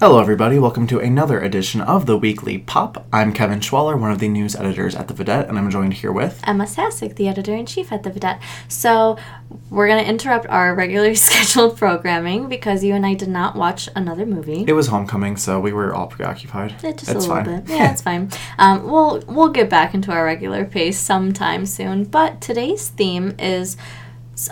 Hello, everybody. Welcome to another edition of the Weekly Pop. I'm Kevin Schwaller, one of the news editors at The Vedette, and I'm joined here with Emma Sasick, the editor in chief at The Vedette. So, we're going to interrupt our regularly scheduled programming because you and I did not watch another movie. It was homecoming, so we were all preoccupied. Yeah, just it's a little fine. bit. Yeah, it's fine. Um, we'll we'll get back into our regular pace sometime soon. But today's theme is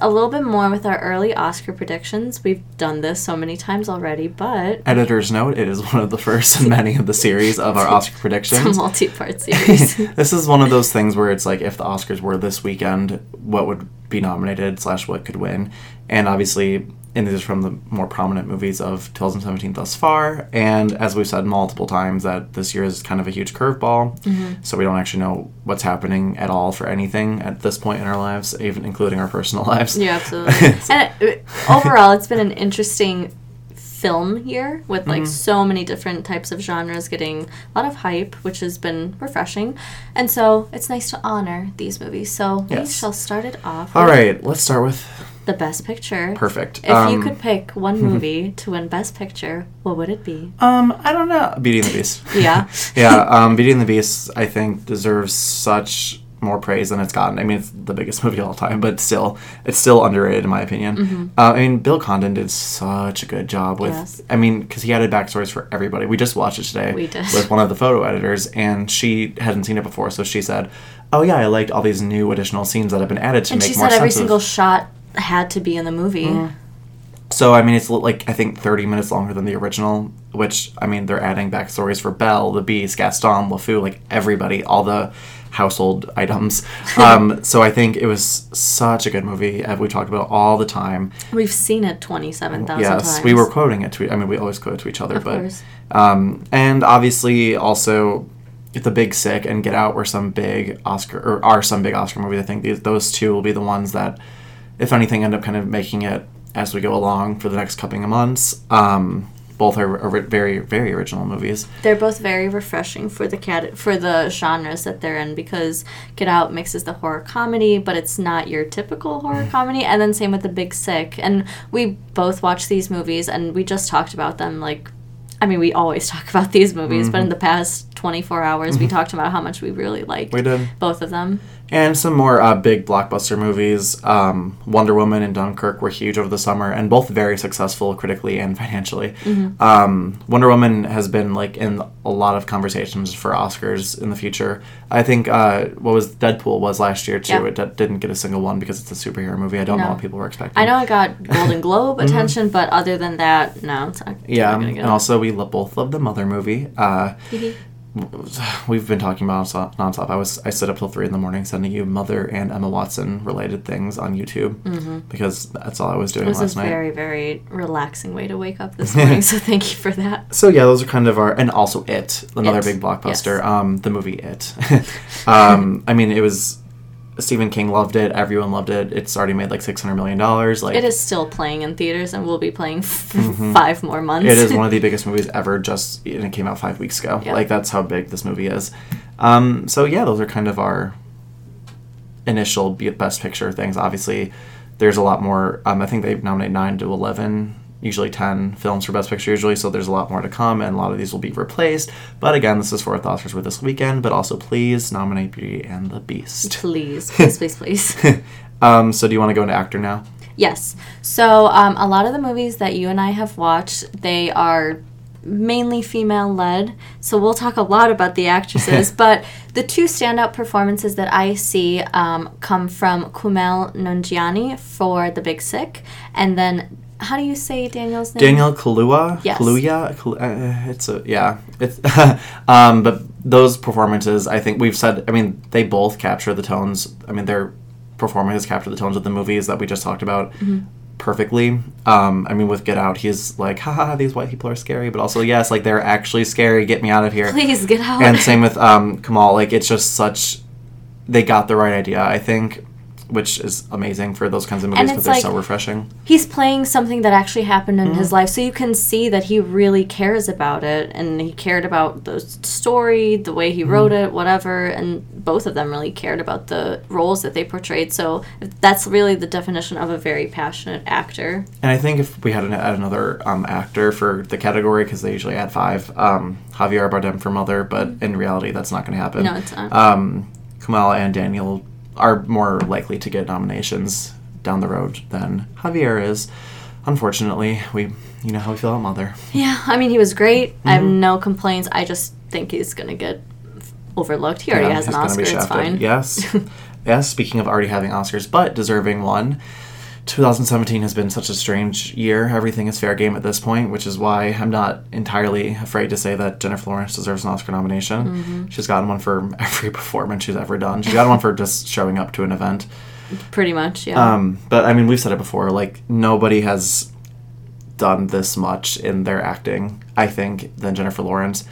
a little bit more with our early Oscar predictions. We've done this so many times already, but Editor's note: It is one of the first in many of the series of our Oscar it's a predictions. multi-part series. this is one of those things where it's like if the Oscars were this weekend, what would be nominated slash what could win, and obviously, and these are from the more prominent movies of 2017 thus far. And as we've said multiple times, that this year is kind of a huge curveball, so we don't actually know what's happening at all for anything at this point in our lives, even including our personal lives. Yeah, absolutely. and it, overall, it's been an interesting film year with like Mm-hmm. so many different types of genres getting a lot of hype, which has been refreshing. And so it's nice to honor these movies. So we shall start it off. All right, let's start with The best picture. perfect. If you Um, could pick one movie to win best picture, what would it be? um, I don't know, Beauty and the Beast. Yeah. yeah, um, Beauty and the Beast, I think, deserves such more praise than it's gotten. I mean, it's the biggest movie of all time, but still, it's still underrated in my opinion. Mm-hmm. Uh, I mean, Bill Condon did such a good job with. Yes. I mean, because he added backstories for everybody. We just watched it today We did. with one of the photo editors, and she hadn't seen it before, so she said, "Oh yeah, I liked all these new additional scenes that have been added to And make she said every single shot had to be in the movie. So I mean, it's like I think thirty minutes longer than the original. Which I mean, they're adding backstories for Belle, the Beast, Gaston, LeFou, like everybody, all the household items. Um, so I think it was such a good movie. Uh, we talked about it all the time. We've seen it 27,000 Yes, times. we were quoting it to. I mean, we always quote it to each other, Of but course. um, and obviously also. The Big Sick and Get Out were some big Oscar or are some big Oscar movies. I think these, those two will be the ones that, if anything, end up kind of making it as we go along for the next couple of months. Um, both are, are very very original movies. They're both very refreshing for the cat for the genres that they're in because Get Out mixes the horror comedy, but it's not your typical horror Mm-hmm. comedy. And then same with The Big Sick. And we both watched these movies, and we just talked about them. Like, I mean, we always talk about these movies, but in the past 24 hours, we talked about how much we really liked Mm-hmm. We did. both of them. And some more uh, big blockbuster movies. Um, Wonder Woman and Dunkirk were huge over the summer, and both very successful critically and financially. Um, Wonder Woman has been like in a lot of conversations for Oscars in the future. I think uh, what was Deadpool was last year too. Yeah. It d- didn't get a single one because it's a superhero movie. I don't know what people were expecting. I know it got Golden Globe attention, but other than that, no, it's not. Mm-hmm. Yeah, not and it. also we both love the Mother movie. Uh, we've been talking about nonstop- nonstop. I was I sit up till three in the morning sending you Mother and Emma Watson related things on YouTube because that's all I was doing Mm-hmm. It was last a night. very, very relaxing way to wake up this morning, so thank you for that. So yeah, those are kind of our and also It, another It, big blockbuster. yes. Um, the movie It. um, I mean, it was Stephen King loved it. Everyone loved it. It's already made like six hundred million dollars. Like It is still playing in theaters and will be playing for five more months. Mm-hmm. It is one of the biggest movies ever. Just and it came out five weeks ago. Yeah. Like that's how big this movie is. Um, so yeah, those are kind of our initial best picture things. Obviously, there's a lot more. Um, I think they nominate nine to eleven, usually ten films for best picture. Usually, so there's a lot more to come, and a lot of these will be replaced. But again, this is for the Oscars for this weekend. But also, please nominate Beauty and the Beast. please, please, please, please. um, so do you want to go into actor now? yes. So um, a lot of the movies that you and I have watched, they are mainly female led. So we'll talk a lot about the actresses, but the two standout performances that I see um, come from Kumail Nanjiani for The Big Sick, and then how do you say Daniel's name? Daniel Kaluuya. Yes. Kaluuya. Kalu- uh, it's a yeah. It's um, but those performances, I think we've said. I mean, they both capture the tones. I mean, their performances capture the tones of the movies that we just talked about Mm-hmm. perfectly. Um, I mean, with Get Out, he's like, haha, these white people are scary, but also yes, like they're actually scary. Get me out of here. Please get out. And same with um, Kumail. Like it's just such. They got the right idea. I think which is amazing for those kinds of movies because they're like- so refreshing. he's playing something that actually happened in Mm-hmm. his life so you can see that he really cares about it and he cared about the story the way he wrote Mm-hmm. it whatever and both of them really cared about the roles that they portrayed so that's really the definition of a very passionate actor And I think if we had an, another um, actor for the category, because they usually add five, um, Javier Bardem for Mother, but in reality, that's not going to happen. no it's not Um, Kumail and Daniel are more likely to get nominations down the road than Javier is. Unfortunately, we you know how we feel about Mother. yeah i mean he was great i have Mm-hmm. no complaints i just think he's gonna get overlooked he already Yeah, has an oscar it's fine Yes, yes. Speaking of already having Oscars, but deserving one. 2017 has been such a strange year. Everything is fair game at this point, which is why I'm not entirely afraid to say that Jennifer Lawrence deserves an Oscar nomination. Mm-hmm. She's gotten one for every performance she's ever done. She's gotten one for just showing up to an event. pretty much yeah Um, but I mean, we've said it before. Like nobody has done this much in their acting, I think, than Jennifer Lawrence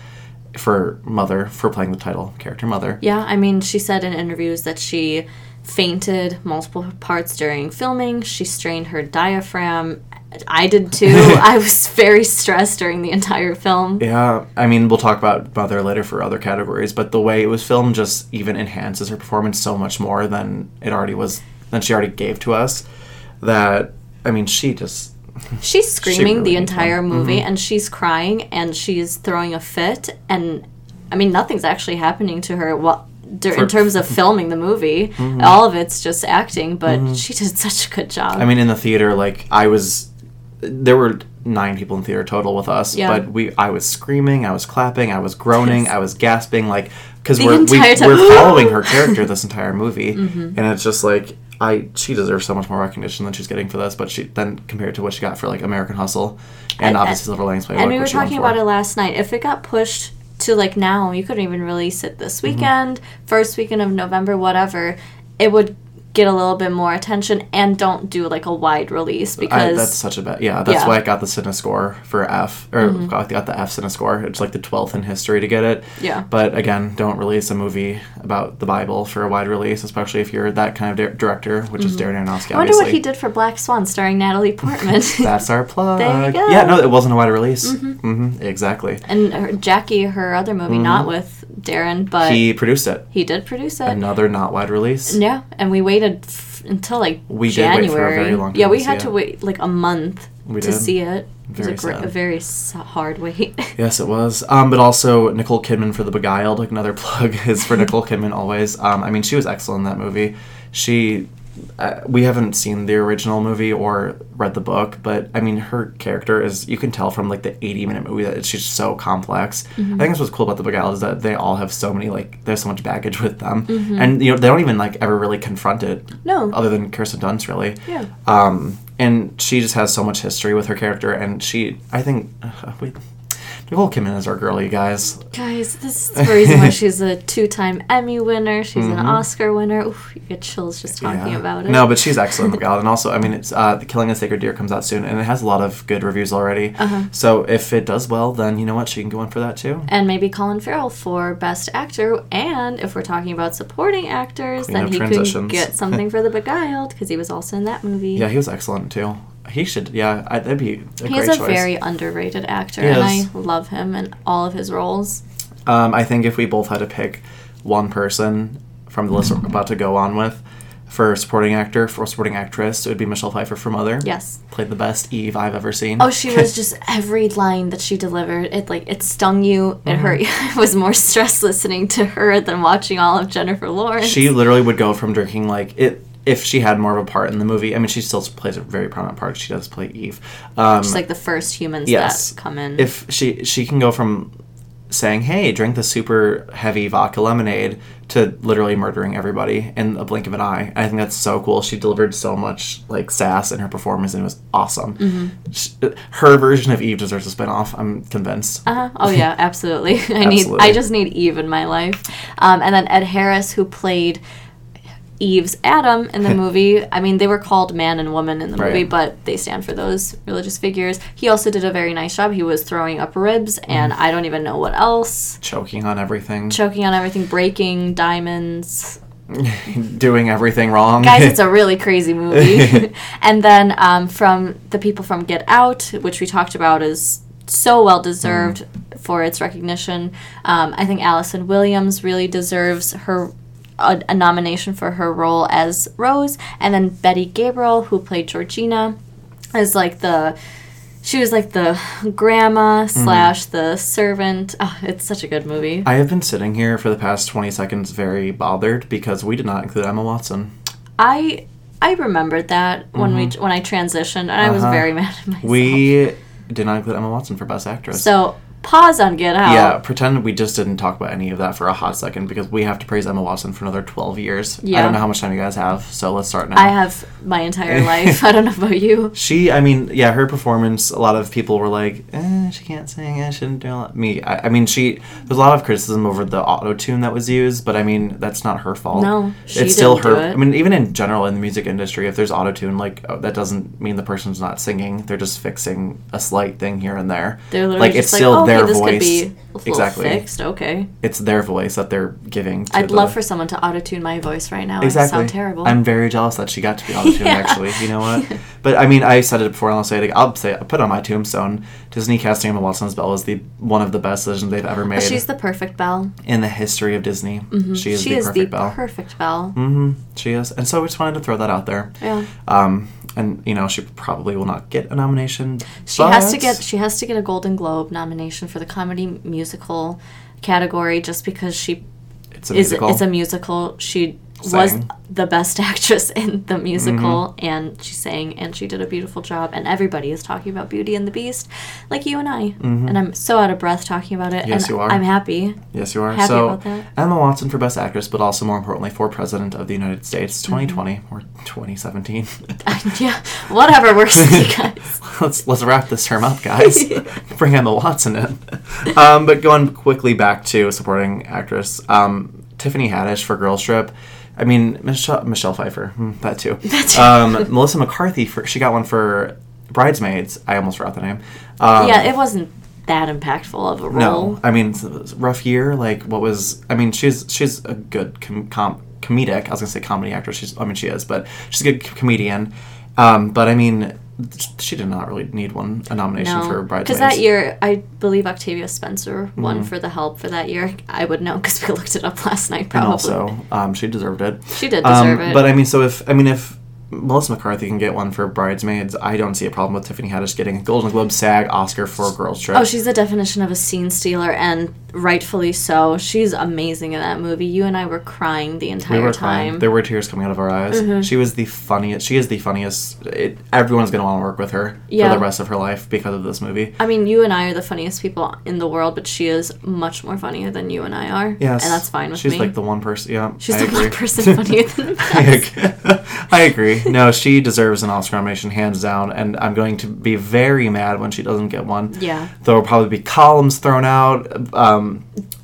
for Mother for playing the title character Mother. Yeah, I mean, she said in interviews that she fainted multiple parts during filming. She strained her diaphragm. I did too. I was very stressed during the entire film. Yeah, I mean, we'll talk about Mother later for other categories, but the way it was filmed just even enhances her performance so much more than it already was, than she already gave to us. That, I mean, she just. She's screaming really the entire one. movie mm-hmm. and she's crying and she's throwing a fit. And I mean, nothing's actually happening to her dur- in terms of filming the movie. All of it's just acting, but she did such a good job. I mean, in the theater, like, I was. There were nine people in theater total with us, Yeah. but we I was screaming, I was clapping, I was groaning. I was gasping, like, because we're, we, entire time. we're following her character this entire movie, Mm-hmm. and it's just like. I she deserves so much more recognition than she's getting for this, but she then compared to what she got for like American Hustle, and, And- obviously Silver Linings Playbook. and we were which she won talking about it last night. If it got pushed to like now, you couldn't even release it this mm-hmm. weekend, first weekend of November, whatever. It would get a little bit more attention, and don't do like a wide release I, because that's such a bad. Yeah, that's Yeah. Mm-hmm. why I got the Cine score for F, or got, got the F Cine score. It's like the twelfth in history to get it. Yeah. But again, don't release a movie about the Bible for a wide release, especially if you're that kind of di- director, which is Darren Aronofsky. Mm-hmm. I wonder obviously. what he did for Black Swan, starring Natalie Portman. That's our plug. There you go. Yeah, no, it wasn't a wide release. Mm-hmm. exactly. and her, Jackie, her other movie, not with Darren, but He produced it. He did produce it. Another not wide release. yeah, and we waited f- until like We did wait January. for a very long yeah, we had to it. wait like a month We to did. see it. Very it was a, great, a very hard wait. Yes, it was. Um, but also Nicole Kidman for The Beguiled. Like another plug is for Nicole Kidman always. Um, I mean, she was excellent in that movie. She, uh, we haven't seen the original movie or read the book, but I mean, her character is. You can tell from like the eighty-minute movie that she's so complex. I think that's what's cool about The Beguiled is that they all have so many like there's so much baggage with them, and you know they don't even like ever really confront it. No. Other than Kirsten Dunst, really. Yeah. Um, and she just has so much history with her character, and she, I think, uh, we, Nicole Kidman is our girl, you guys. Guys, this is the reason why she's a two-time Emmy winner. She's an Oscar winner. Oof, you get chills just talking Mm-hmm. Yeah. about it. No, but she's excellent, Beguiled, and also, I mean, it's uh, the Killing a Sacred Deer comes out soon, and it has a lot of good reviews already. Uh-huh. So if it does well, then you know what, she can go in for that too. and maybe Colin Farrell for Best Actor. And if we're talking about supporting actors, Queen then he could get something for The Beguiled because he was also in that movie. Yeah, he was excellent too. He should, yeah, I, that'd be a He's great a choice. very underrated actor, He and is. I love him and all of his roles. Um, I think if we both had to pick one person from the list we're about to go on with for supporting actor, for supporting actress, it would be Michelle Pfeiffer for Mother. Yes. Played the best Eve I've ever seen. Oh, she was just every line that she delivered. It like it stung you. It hurt you. I was more stressed listening to her than watching all of Jennifer Lawrence. She literally would go from drinking like it. If she had more of a part in the movie, I mean, she still plays a very prominent part. She does play Eve. Um, She's like the first humans yes. that come in. if she she can go from saying, "Hey, drink the super heavy vodka lemonade," to literally murdering everybody in a blink of an eye. I think that's so cool. She delivered so much like sass in her performance, and it was awesome. Mm-hmm. Sh her version of Eve deserves a spinoff. I'm convinced. Uh-huh. Oh yeah, absolutely. I need. I just need Eve in my life. Um, and then Ed Harris, who played Eve's Adam in the movie. I mean, they were called man and woman in the movie, Right. but they stand for those religious figures. He also did a very nice job. He was throwing up ribs, and Mm-hmm. I don't even know what else. Choking on everything. Choking on everything, breaking diamonds. doing everything wrong. Guys, it's a really crazy movie. and then um, from the people from Get Out, which we talked about is so well deserved Mm. for its recognition. Um, I think Allison Williams really deserves her a, a nomination for her role as Rose, and then Betty Gabriel, who played Georgina, is like the she was like the grandma slash the servant. Oh, it's such a good movie. I have been sitting here for the past 20 seconds very bothered because we did not include Emma Watson. I I remembered that when we when I transitioned, and I was Mm-hmm. Uh-huh. very mad at myself. We did not include Emma Watson for Best Actress. so pause on Get Out. yeah, pretend we just didn't talk about any of that for a hot second because we have to praise Emma Watson for another 12 years. Yeah. I don't know how much time you guys have, so let's start now. I have my entire life. I don't know about you. She, I mean, yeah, her performance. A lot of people were like, "Eh, she can't sing. Eh, she didn't do a lot." Me, I, I mean, she. There's a lot of criticism over the auto tune that was used, but I mean, that's not her fault. No, she it's still didn't her. do it. I mean, even in general in the music industry, if there's auto tune, like oh, that doesn't mean the person's not singing. They're just fixing a slight thing here and there. They're literally like it's like, still oh, their this voice. could be exactly. fixed. Okay. It's their voice that they're giving. To I'd the- love for someone to auto tune my voice right now. Exactly. I sound terrible. I'm very jealous that she got to be auto tuned. Yeah. Actually, you know what? But I mean, I said it before, and I'll say it. again. I'll say, I'll put it on my tombstone. Disney casting Emma Watson as Belle is the one of the best decisions they've ever made She's the perfect Belle. in the history of Disney. She is she the is perfect the Belle. perfect Belle. hmm She is, and so we just wanted to throw that out there. Yeah. Um, and you know, she probably will not get a nomination. She has to get she has to get a Golden Globe nomination for the comedy musical category just because she It's a is musical. it's a musical. She was the best actress in the musical Mm-hmm. and she sang and she did a beautiful job and everybody is talking about Beauty and the Beast like you and I. And I'm so out of breath talking about it Mm-hmm. Yes, and you are. I'm happy. Yes, you are. Happy so about that. Emma Watson for Best Actress, but also more importantly for President of the United States, Mm-hmm. 2020 or 2017. yeah, whatever works guys. let's let's wrap this term up, guys. Bring Emma Watson in. Um, but going quickly back to supporting actress, um, Tiffany Haddish for Girl Trip. I mean, Michelle, Michelle Pfeiffer, hmm, that too. um, Melissa McCarthy for she got one for Bridesmaids. I almost forgot the name. Um, yeah, it wasn't that impactful of a role. no, I mean, rough year. Like, what was? I mean, she's she's a good com- com- comedic. I was gonna say comedy actress. She's, I mean, she is, but she's a good comedian. Um, but I mean, she did not really need one a nomination for No, Bridesmaids. because that year I believe Octavia Spencer won Mm-hmm. for the help for that year. I would know because we looked it up last night. and also, um, she deserved it. she did Um, deserve it. But I mean, so if I mean if Melissa McCarthy can get one for Bridesmaids, I don't see a problem with Tiffany Haddish getting a Golden Globe, SAG, Oscar for Girls Trip. oh, she's the definition of a scene stealer, and rightfully so. She's amazing in that movie. You and I were crying the entire we were time. Mm-hmm. crying. There were tears coming out of our eyes. She was the funniest. She is the funniest. It, everyone's gonna want to work with her Yeah. for the rest of her life because of this movie. I mean, you and I are the funniest people in the world, but she is much more funnier than you and I are. Yes, and that's fine with She's me. like the one person. Yeah, She's I the agree. one person funnier than the I agree. I agree. No, she deserves an Oscar nomination, hands down, and I'm going to be very mad when she doesn't get one. Yeah. There will probably be columns thrown out, um,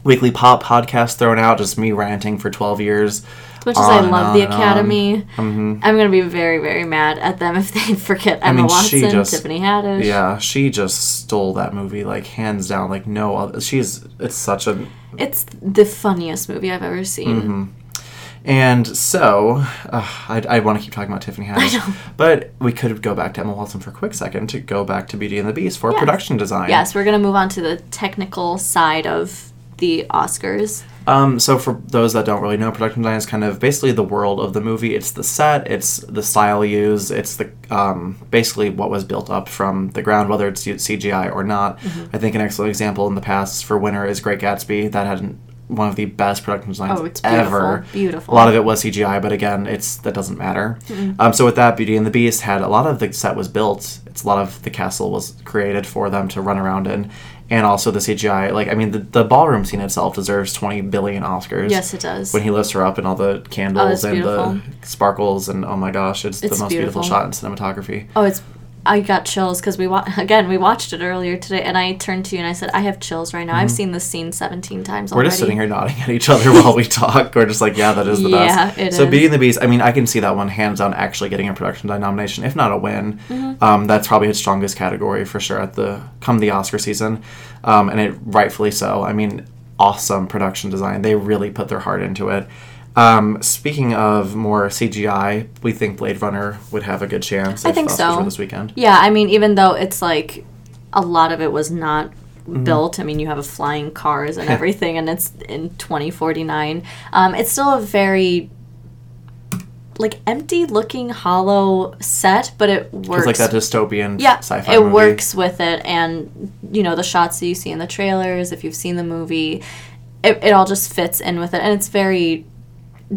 weekly pop podcast thrown out, just me ranting for 12 years. As much as I love the. Academy, Mhm. I'm gonna be very, very mad at them if they forget Emma mean, Watson, she just- Tiffany Haddish. Yeah, she just stole that movie, like, hands down. Like, no other. She's, it's such a. It's the funniest movie I've ever seen. Mm-hmm. And so, uh, I, I want to keep talking about Tiffany Haddish. know. But we could go back to Emma Watson for a quick second to go back to Beauty and the Beast for Yes. production design. Yes, we're gonna move on to the technical side of the Oscars. Um, so for those that don't really know, production design is kind of basically the world of the movie. It's the set, it's the style used, it's the um, basically what was built up from the ground, whether it's CGI or not. Mm-hmm. I think an excellent example in the past for Winner is Great Gatsby. That had an- one of the best production designs Oh, it's beautiful, ever. beautiful. A lot of it was CGI, but again, it's that doesn't matter. Mm-hmm. Um, so with that, Beauty and the Beast had a lot of the set was built. It's a lot of the castle was created for them to run around in, and also the CGI. Like I mean, the, the ballroom scene itself deserves twenty billion Oscars. Yes, it does. When he lifts her up and all the candles Oh, and beautiful. the sparkles and oh my gosh, it's, It's the most beautiful. beautiful. shot in cinematography. oh, it's. I got chills because we wa- again we watched it earlier today, and I turned to you and I said, "I have chills right now. I've seen this scene 17 times Mm-hmm. We're already." just sitting here nodding at each other while we talk. We're just like, yeah, that is the Yeah, best. it so is. Beauty and the Beast, I mean, I can see that one hands down actually getting a production design nomination, if not a win. Mm-hmm. Um, that's probably its strongest category for sure at the come the Oscar season, um, and it rightfully so. I mean, awesome production design. They really put their heart into it. Um, speaking of more CGI, we think Blade Runner would have a good chance. I think so. this weekend. Yeah, I mean, even though it's like a lot of it was not Mm-hmm. built, I mean, you have a flying cars and everything, and it's in 2049. Um, it's still a very like empty looking hollow set but it It's works like that dystopian yeah sci-fi it movie. works with it and you know the shots that you see in the trailers if you've seen the movie it, it all just fits in with it and it's very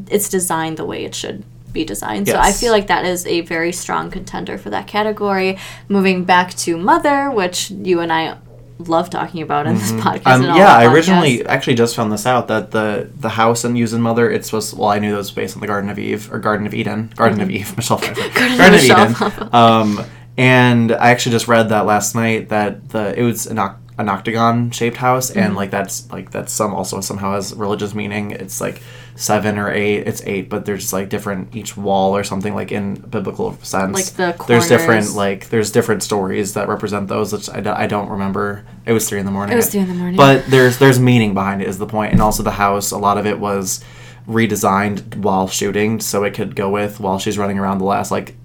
it's designed the way it should be designed. So i feel like that is a very strong contender for that category. Moving back to mother which you and i love talking about in this podcast Um, and all yeah, I originally actually just found this out that the the house and Mother it's supposed well I knew that was based on the Garden of Eve or Garden of Eden. Garden of Eve Michelle Pfeiffer. Garden Garden, of of Eden. Um, and I actually just read that last night that the it was an, an octagon shaped house Mm-hmm. and like that's like that's some also somehow has religious meaning it's like seven or eight it's eight but there's like different each wall or something like in biblical sense Like the there's different like there's different stories that represent those which I, don't- I don't remember it was three in the morning It was three in the morning. but there's there's meaning behind it is the point and also the house a lot of it was redesigned while shooting so it could go with while she's running around the last like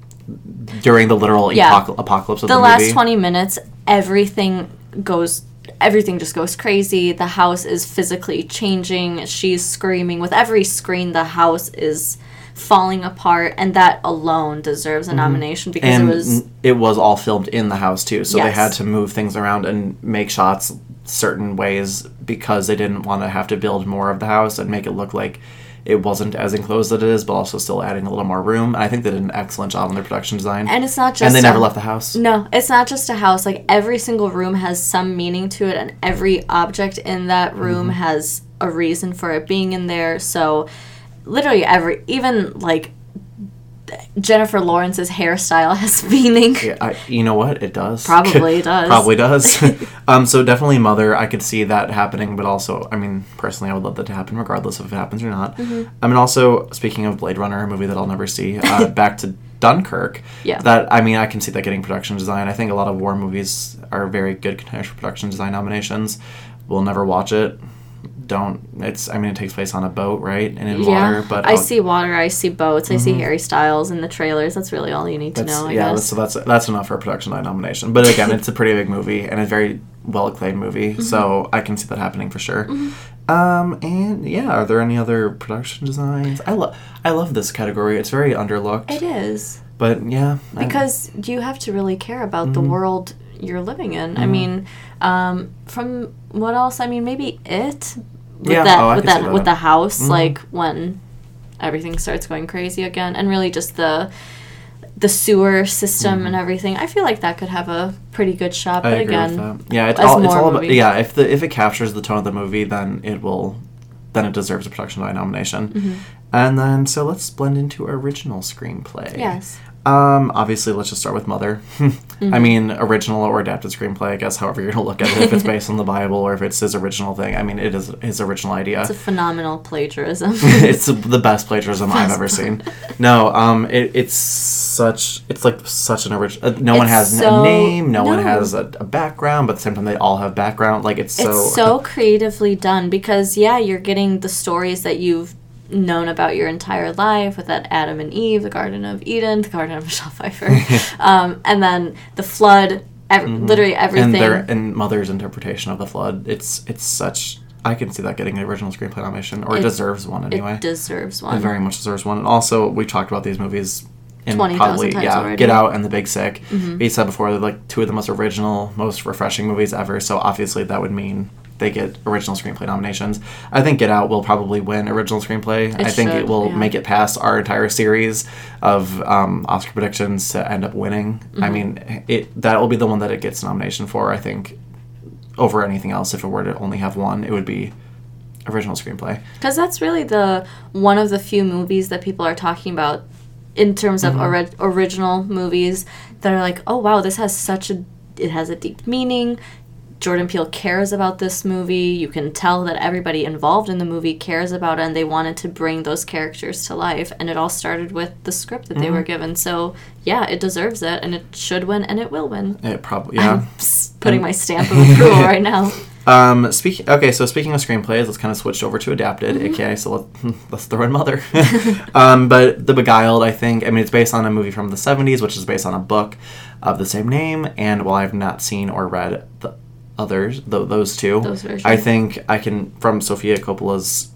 during the literal Yeah. apoc- apocalypse of the the, last movie 20 minutes everything goes everything just goes crazy. The house is physically changing. She's screaming. With every screen the house is falling apart and that alone deserves a nomination because Mm-hmm. and it was it was all filmed in the house too. So they had to move things around and make shots certain ways because they didn't want to have to build more of the house and make it look like it wasn't as enclosed as it is but also still adding a little more room. And i think they did an excellent job on their production design. And it's not just and they a- never left the house. No it's not just a house. Like every single room has some meaning to it and every object in that room Mm-hmm. has a reason for it being in there. So literally every even like jennifer lawrence's hairstyle has meaning Yeah, I, you know what? It does. Probably does. Probably does. um, so definitely Mother. I could see that happening, but also, I mean, personally, I would love that to happen, regardless of if it happens or not. Mm-hmm. I mean, also speaking of Blade Runner, a movie that I'll never see, uh, back to Dunkirk. Yeah. That I mean, I can see that getting production design. I think a lot of war movies are very good contenders for production design nominations. We'll never watch it. Don't. It's. I mean, it takes place on a boat, right, and in water. But I I'll- see water, I see boats, I see Harry Styles in the trailers. That's really all you need to know, I yeah, guess. so that's that's enough for a production line nomination. But again, it's a pretty big movie and a very well acclaimed movie, Mm-hmm. so I can see that happening for sure. Um, and yeah, are there any other production designs? I love I love this category. It's very underlooked, It is. but yeah, I- Because you have to really care about the Mm-hmm. world you're living in. I mean, um, from what else? I mean, maybe it with Yeah, that oh, with that, that. with the house, Mhm. like when everything starts going crazy again, and really just the the sewer system and everything. I feel like that could have a pretty good shot. Mm-hmm. I But agree again, with that. Yeah, it's as all, it's more all about movie. yeah. If the if it captures the tone of the movie, then it will, then it deserves a production line nomination. Mm-hmm. And then so let's blend into original screenplay. yes. Um, obviously, let's just start with Mother. Mm-hmm. I mean, original or adapted screenplay, I guess, however you're going to look at it, if it's based on the Bible or if it's his original thing. I mean, it is his original idea. It's a phenomenal plagiarism. it's the best plagiarism I've ever seen. No, um, it, it's such, it's like such an original. Uh, no one has so- a name, no, one has a, a background, but at the same time, they all have background. Like, it's so. it's so creatively done because yeah, you're getting the stories that you've known about your entire life with that Adam and Eve, the Garden of Eden, the Garden of Michelle Pfeiffer, um, and then the flood. Ev- Literally everything. Mm-hmm. and their and Mother's interpretation of the flood. It's it's such. I can see that getting an original screenplay nomination, or it, It- deserves one anyway. It deserves one. It very much deserves one. And also, we talked about these movies in 20,000 probably yeah, already. Mm-hmm. Get Out and The Big Sick. We said before they're like two of the most original, most refreshing movies ever. So obviously that would mean they get original screenplay nominations. I think Get Out will probably win original screenplay. I think it will yeah. make it past our entire series of um, Oscar predictions to end up winning. Mm-hmm. I mean, it that will be the one that it gets nomination for. I think over anything else. If it were to only have one, it would be original screenplay. Because that's really the one of the few movies that people are talking about in terms Mm-hmm. of ori- original movies that are like, oh wow, this has such a it has a deep meaning. Jordan Peele cares about this movie. You can tell that everybody involved in the movie cares about it, and they wanted to bring those characters to life. And it all started with the script that Mm-hmm. they were given. So yeah, it deserves it, and it should win, and it will win. It probably yeah. I'm putting my stamp of approval right now. Um, speaking okay, so speaking of screenplays, let's kind of switch over to adapted, Mm-hmm. aka so let, let's throw in Mother. um, but The Beguiled, I think, I mean, it's based on a movie from the '70s, which is based on a book of the same name. And while I've not seen or read the others, th- those two, Those versions. I think I can from Sofia Coppola's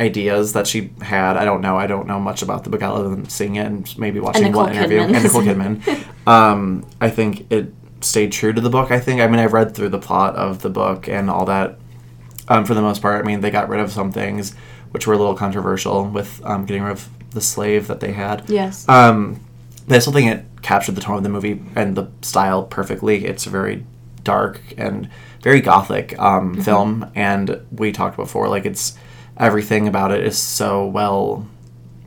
ideas that she had. I don't know. I don't know much about The book other than seeing it and maybe watching Nicole one interview. Kidman. And Nicole Kidman. um, I think it stayed true to the book. I think. I mean, I've read through the plot of the book and all that. Um, for the most part, I mean, they got rid of some things which were a little controversial with um, getting rid of the slave that they had. Yes. Um, but I still think it captured the tone of the movie and the style perfectly. It's very dark and very gothic um, film, and we talked before, like it's everything about it is so well.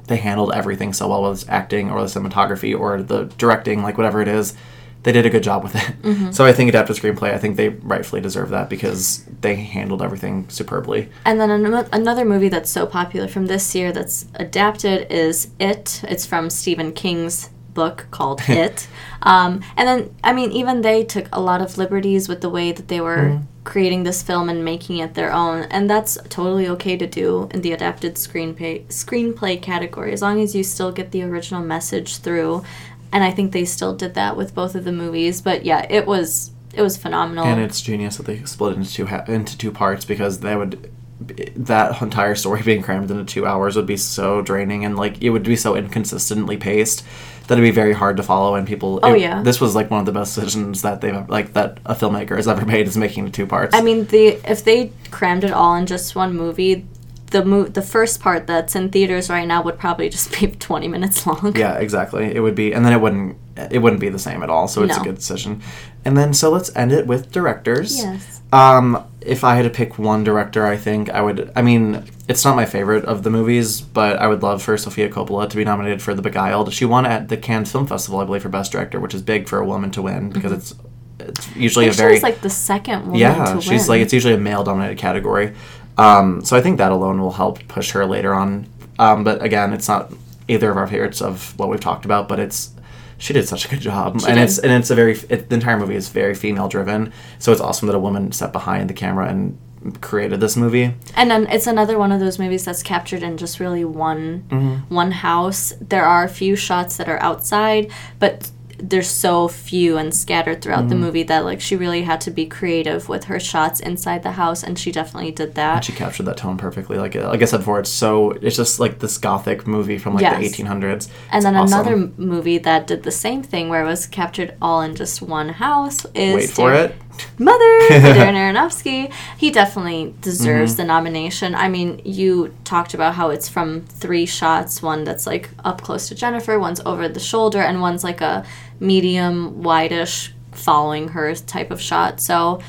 They handled everything so well, whether it's acting or the cinematography or the directing, like whatever it is. They did a good job with it. So I think adapted screenplay. I think they rightfully deserve that because they handled everything superbly. And then an- another movie that's so popular from this year that's adapted is It. It's from Stephen King's book called It. Um, and then, I mean, even they took a lot of liberties with the way that they were creating this film and making it their own. And that's totally okay to do in the adapted screenplay screenplay category, as long as you still get the original message through. And I think they still did that with both of the movies. But yeah, it was it was phenomenal. And it's genius that they split it into two ha- into two parts because they would that entire story being crammed into two hours would be so draining and like it would be so inconsistently paced that it'd be very hard to follow and people Oh, it- yeah. this was like one of the best decisions that they've like that a filmmaker has ever made is making it two parts I mean, the if they crammed it all in just one movie, the mo- the first part that's in theaters right now would probably just be 20 minutes long. yeah exactly it would be and then it wouldn't it wouldn't be the same at all so it's a good decision and then so let's end it with directors Yes. Um, if I had to pick one director, I think I would. I mean, it's not my favorite of the movies, but I would love for Sofia Coppola to be nominated for The Beguiled. She won at the Cannes Film Festival, I believe, for Best Director, which is big for a woman to win because it's it's usually a very like the second woman yeah. She's win. like it's usually a male-dominated category, um, so I think that alone will help push her later on. Um, but again, it's not either of our favorites of what we've talked about, but it's she did such a good job, She and did. it's and it's a very it, the entire movie is very female driven. So it's awesome that a woman sat behind the camera and created this movie. And then it's another one of those movies that's captured in just really one Mm-hmm. one house. There are a few shots that are outside, but there's so few and scattered throughout Mm-hmm. the movie that like she really had to be creative with her shots inside the house and she definitely did that. She captured that tone perfectly. Like like I said before, it's so it's just like this gothic movie from like Yes. the 1800s. And then awesome. another movie that did the same thing where it was captured all in just one house is Wait for Dar- it. Mother by Darren Aronofsky. He definitely deserves Mm-hmm. the nomination. I mean, you talked about how it's from three shots one that's like up close to Jennifer, one's over the shoulder, and one's like a medium, wideish following her type of shot. So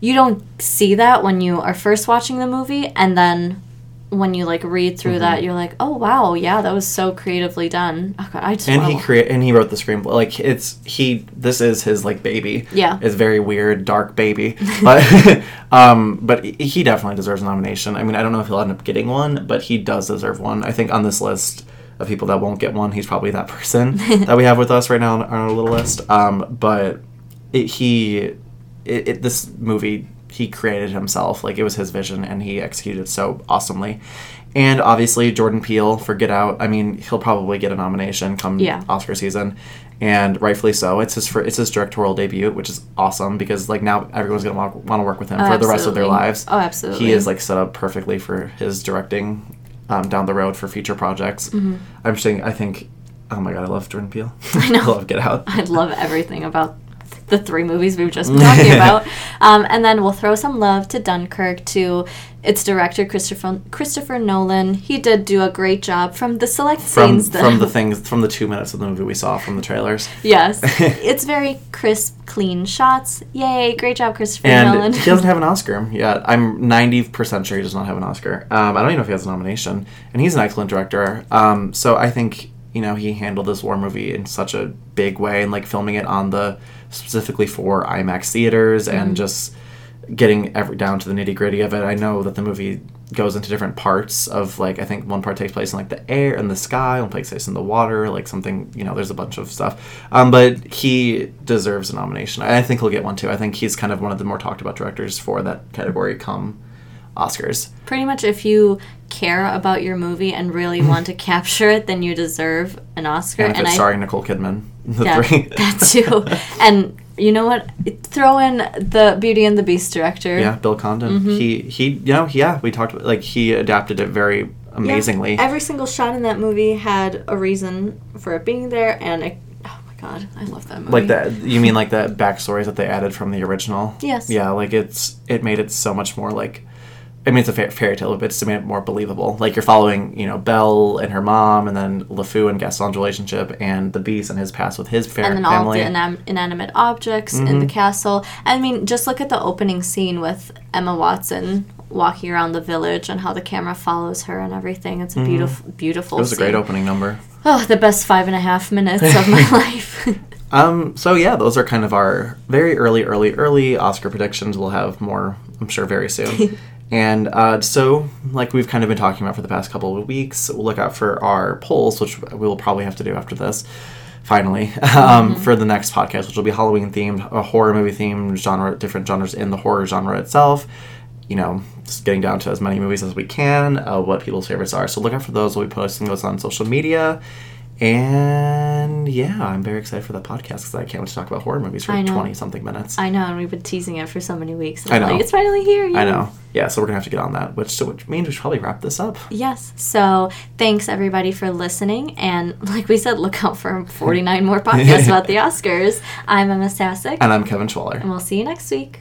you don't see that when you are first watching the movie, and then when you like read through Mm-hmm. that, you're like, oh wow, yeah, that was so creatively done. Oh, God, I just and he wanna- create and he wrote the screenplay. Like it's he. This is his like baby. Yeah. It's very weird, dark baby. But um, but he definitely deserves a nomination. I mean, I don't know if he'll end up getting one, but he does deserve one. I think on this list of people that won't get one, he's probably that person that we have with us right now on, our little list. Um, but it, he, it, it, this movie he created himself. Like it was his vision, and he executed so awesomely. And obviously Jordan Peele for Get Out. I mean, he'll probably get a nomination come Yeah. Oscar season, and rightfully so. It's his fir- it's his directorial debut, which is awesome because like now everyone's gonna want, want to work with him Oh, for the rest of their lives. Oh, absolutely. He is like set up perfectly for his directing um, down the road for future projects. I'm saying I think. Oh my god, I love Jordan Peele. I know. love Get Out. I love everything about the three movies we've just been talking about. Um, and then we'll throw some love to Dunkirk, to its director, Christopher, Christopher Nolan. He did do a great job from the select From scenes. that- from the things from the two minutes of the movie we saw from the trailers. yes. it's very crisp, clean shots. Yay, great job, Christopher And Nolan. he doesn't have an Oscar yet. I'm 90% sure he does not have an Oscar. Um, I don't even know if he has a nomination. And he's an excellent director. Um, so I think, you know, he handled this war movie in such a big way and like filming it on the specifically for IMAX theaters Mm-hmm. and just getting every down to the nitty gritty of it. I know that the movie goes into different parts of like I think one part takes place in like the air and the sky, one takes place in the water, like something you know. There's a bunch of stuff, um, but he deserves a nomination. I think he'll get one too. I think he's kind of one of the more talked about directors for that category come Oscars. Pretty much, if you care about your movie and really want to capture it, then you deserve an Oscar. And if it's I, starring Nicole Kidman, the yeah, three. that too. And you know what? Throw in the Beauty and the Beast director. yeah, Bill Condon. Mm-hmm. He he. You know, yeah, we talked about like he adapted it very Yeah, amazingly. Every single shot in that movie had a reason for it being there, and it, oh my god, I love that movie. like that you mean like the backstories that they added from the original Yes. yeah like it's it made it so much more like i mean it's a fa- fairy tale but it's made it more believable like you're following you know belle and her mom and then LeFou and gaston's relationship and the beast and his past with his fa- and then all family Mm-hmm. the inam- inanimate objects in the castle. I mean, just look at the opening scene with Emma Watson walking around the village and how the camera follows her and everything. It's a beautiful, beautiful. Mm-hmm. it was a great opening number Oh, the best five and a half minutes of my life. um so yeah those are kind of our very early early early oscar predictions we'll have more i'm sure very soon and uh, so like we've kind of been talking about for the past couple of weeks we'll look out for our polls which we'll probably have to do after this finally um, for the next podcast which will be halloween themed a horror movie themed genre different genres in the horror genre itself. You know just getting down to as many movies as we can uh, what people's favorites are. So look out for those. We'll be posting those on social media and yeah i'm very excited for that podcast because i can't wait to talk about horror movies for 20 something minutes I know, and we've been teasing it for so many weeks. And I know. Like, it's finally here. i know yeah so we're gonna have to get on that which so which means we should probably wrap this up Yes. So thanks everybody for listening. And like we said, look out for 49 more podcasts about the Oscars. I'm Emma Sasick, and i'm kevin schwaller and we'll see you next week.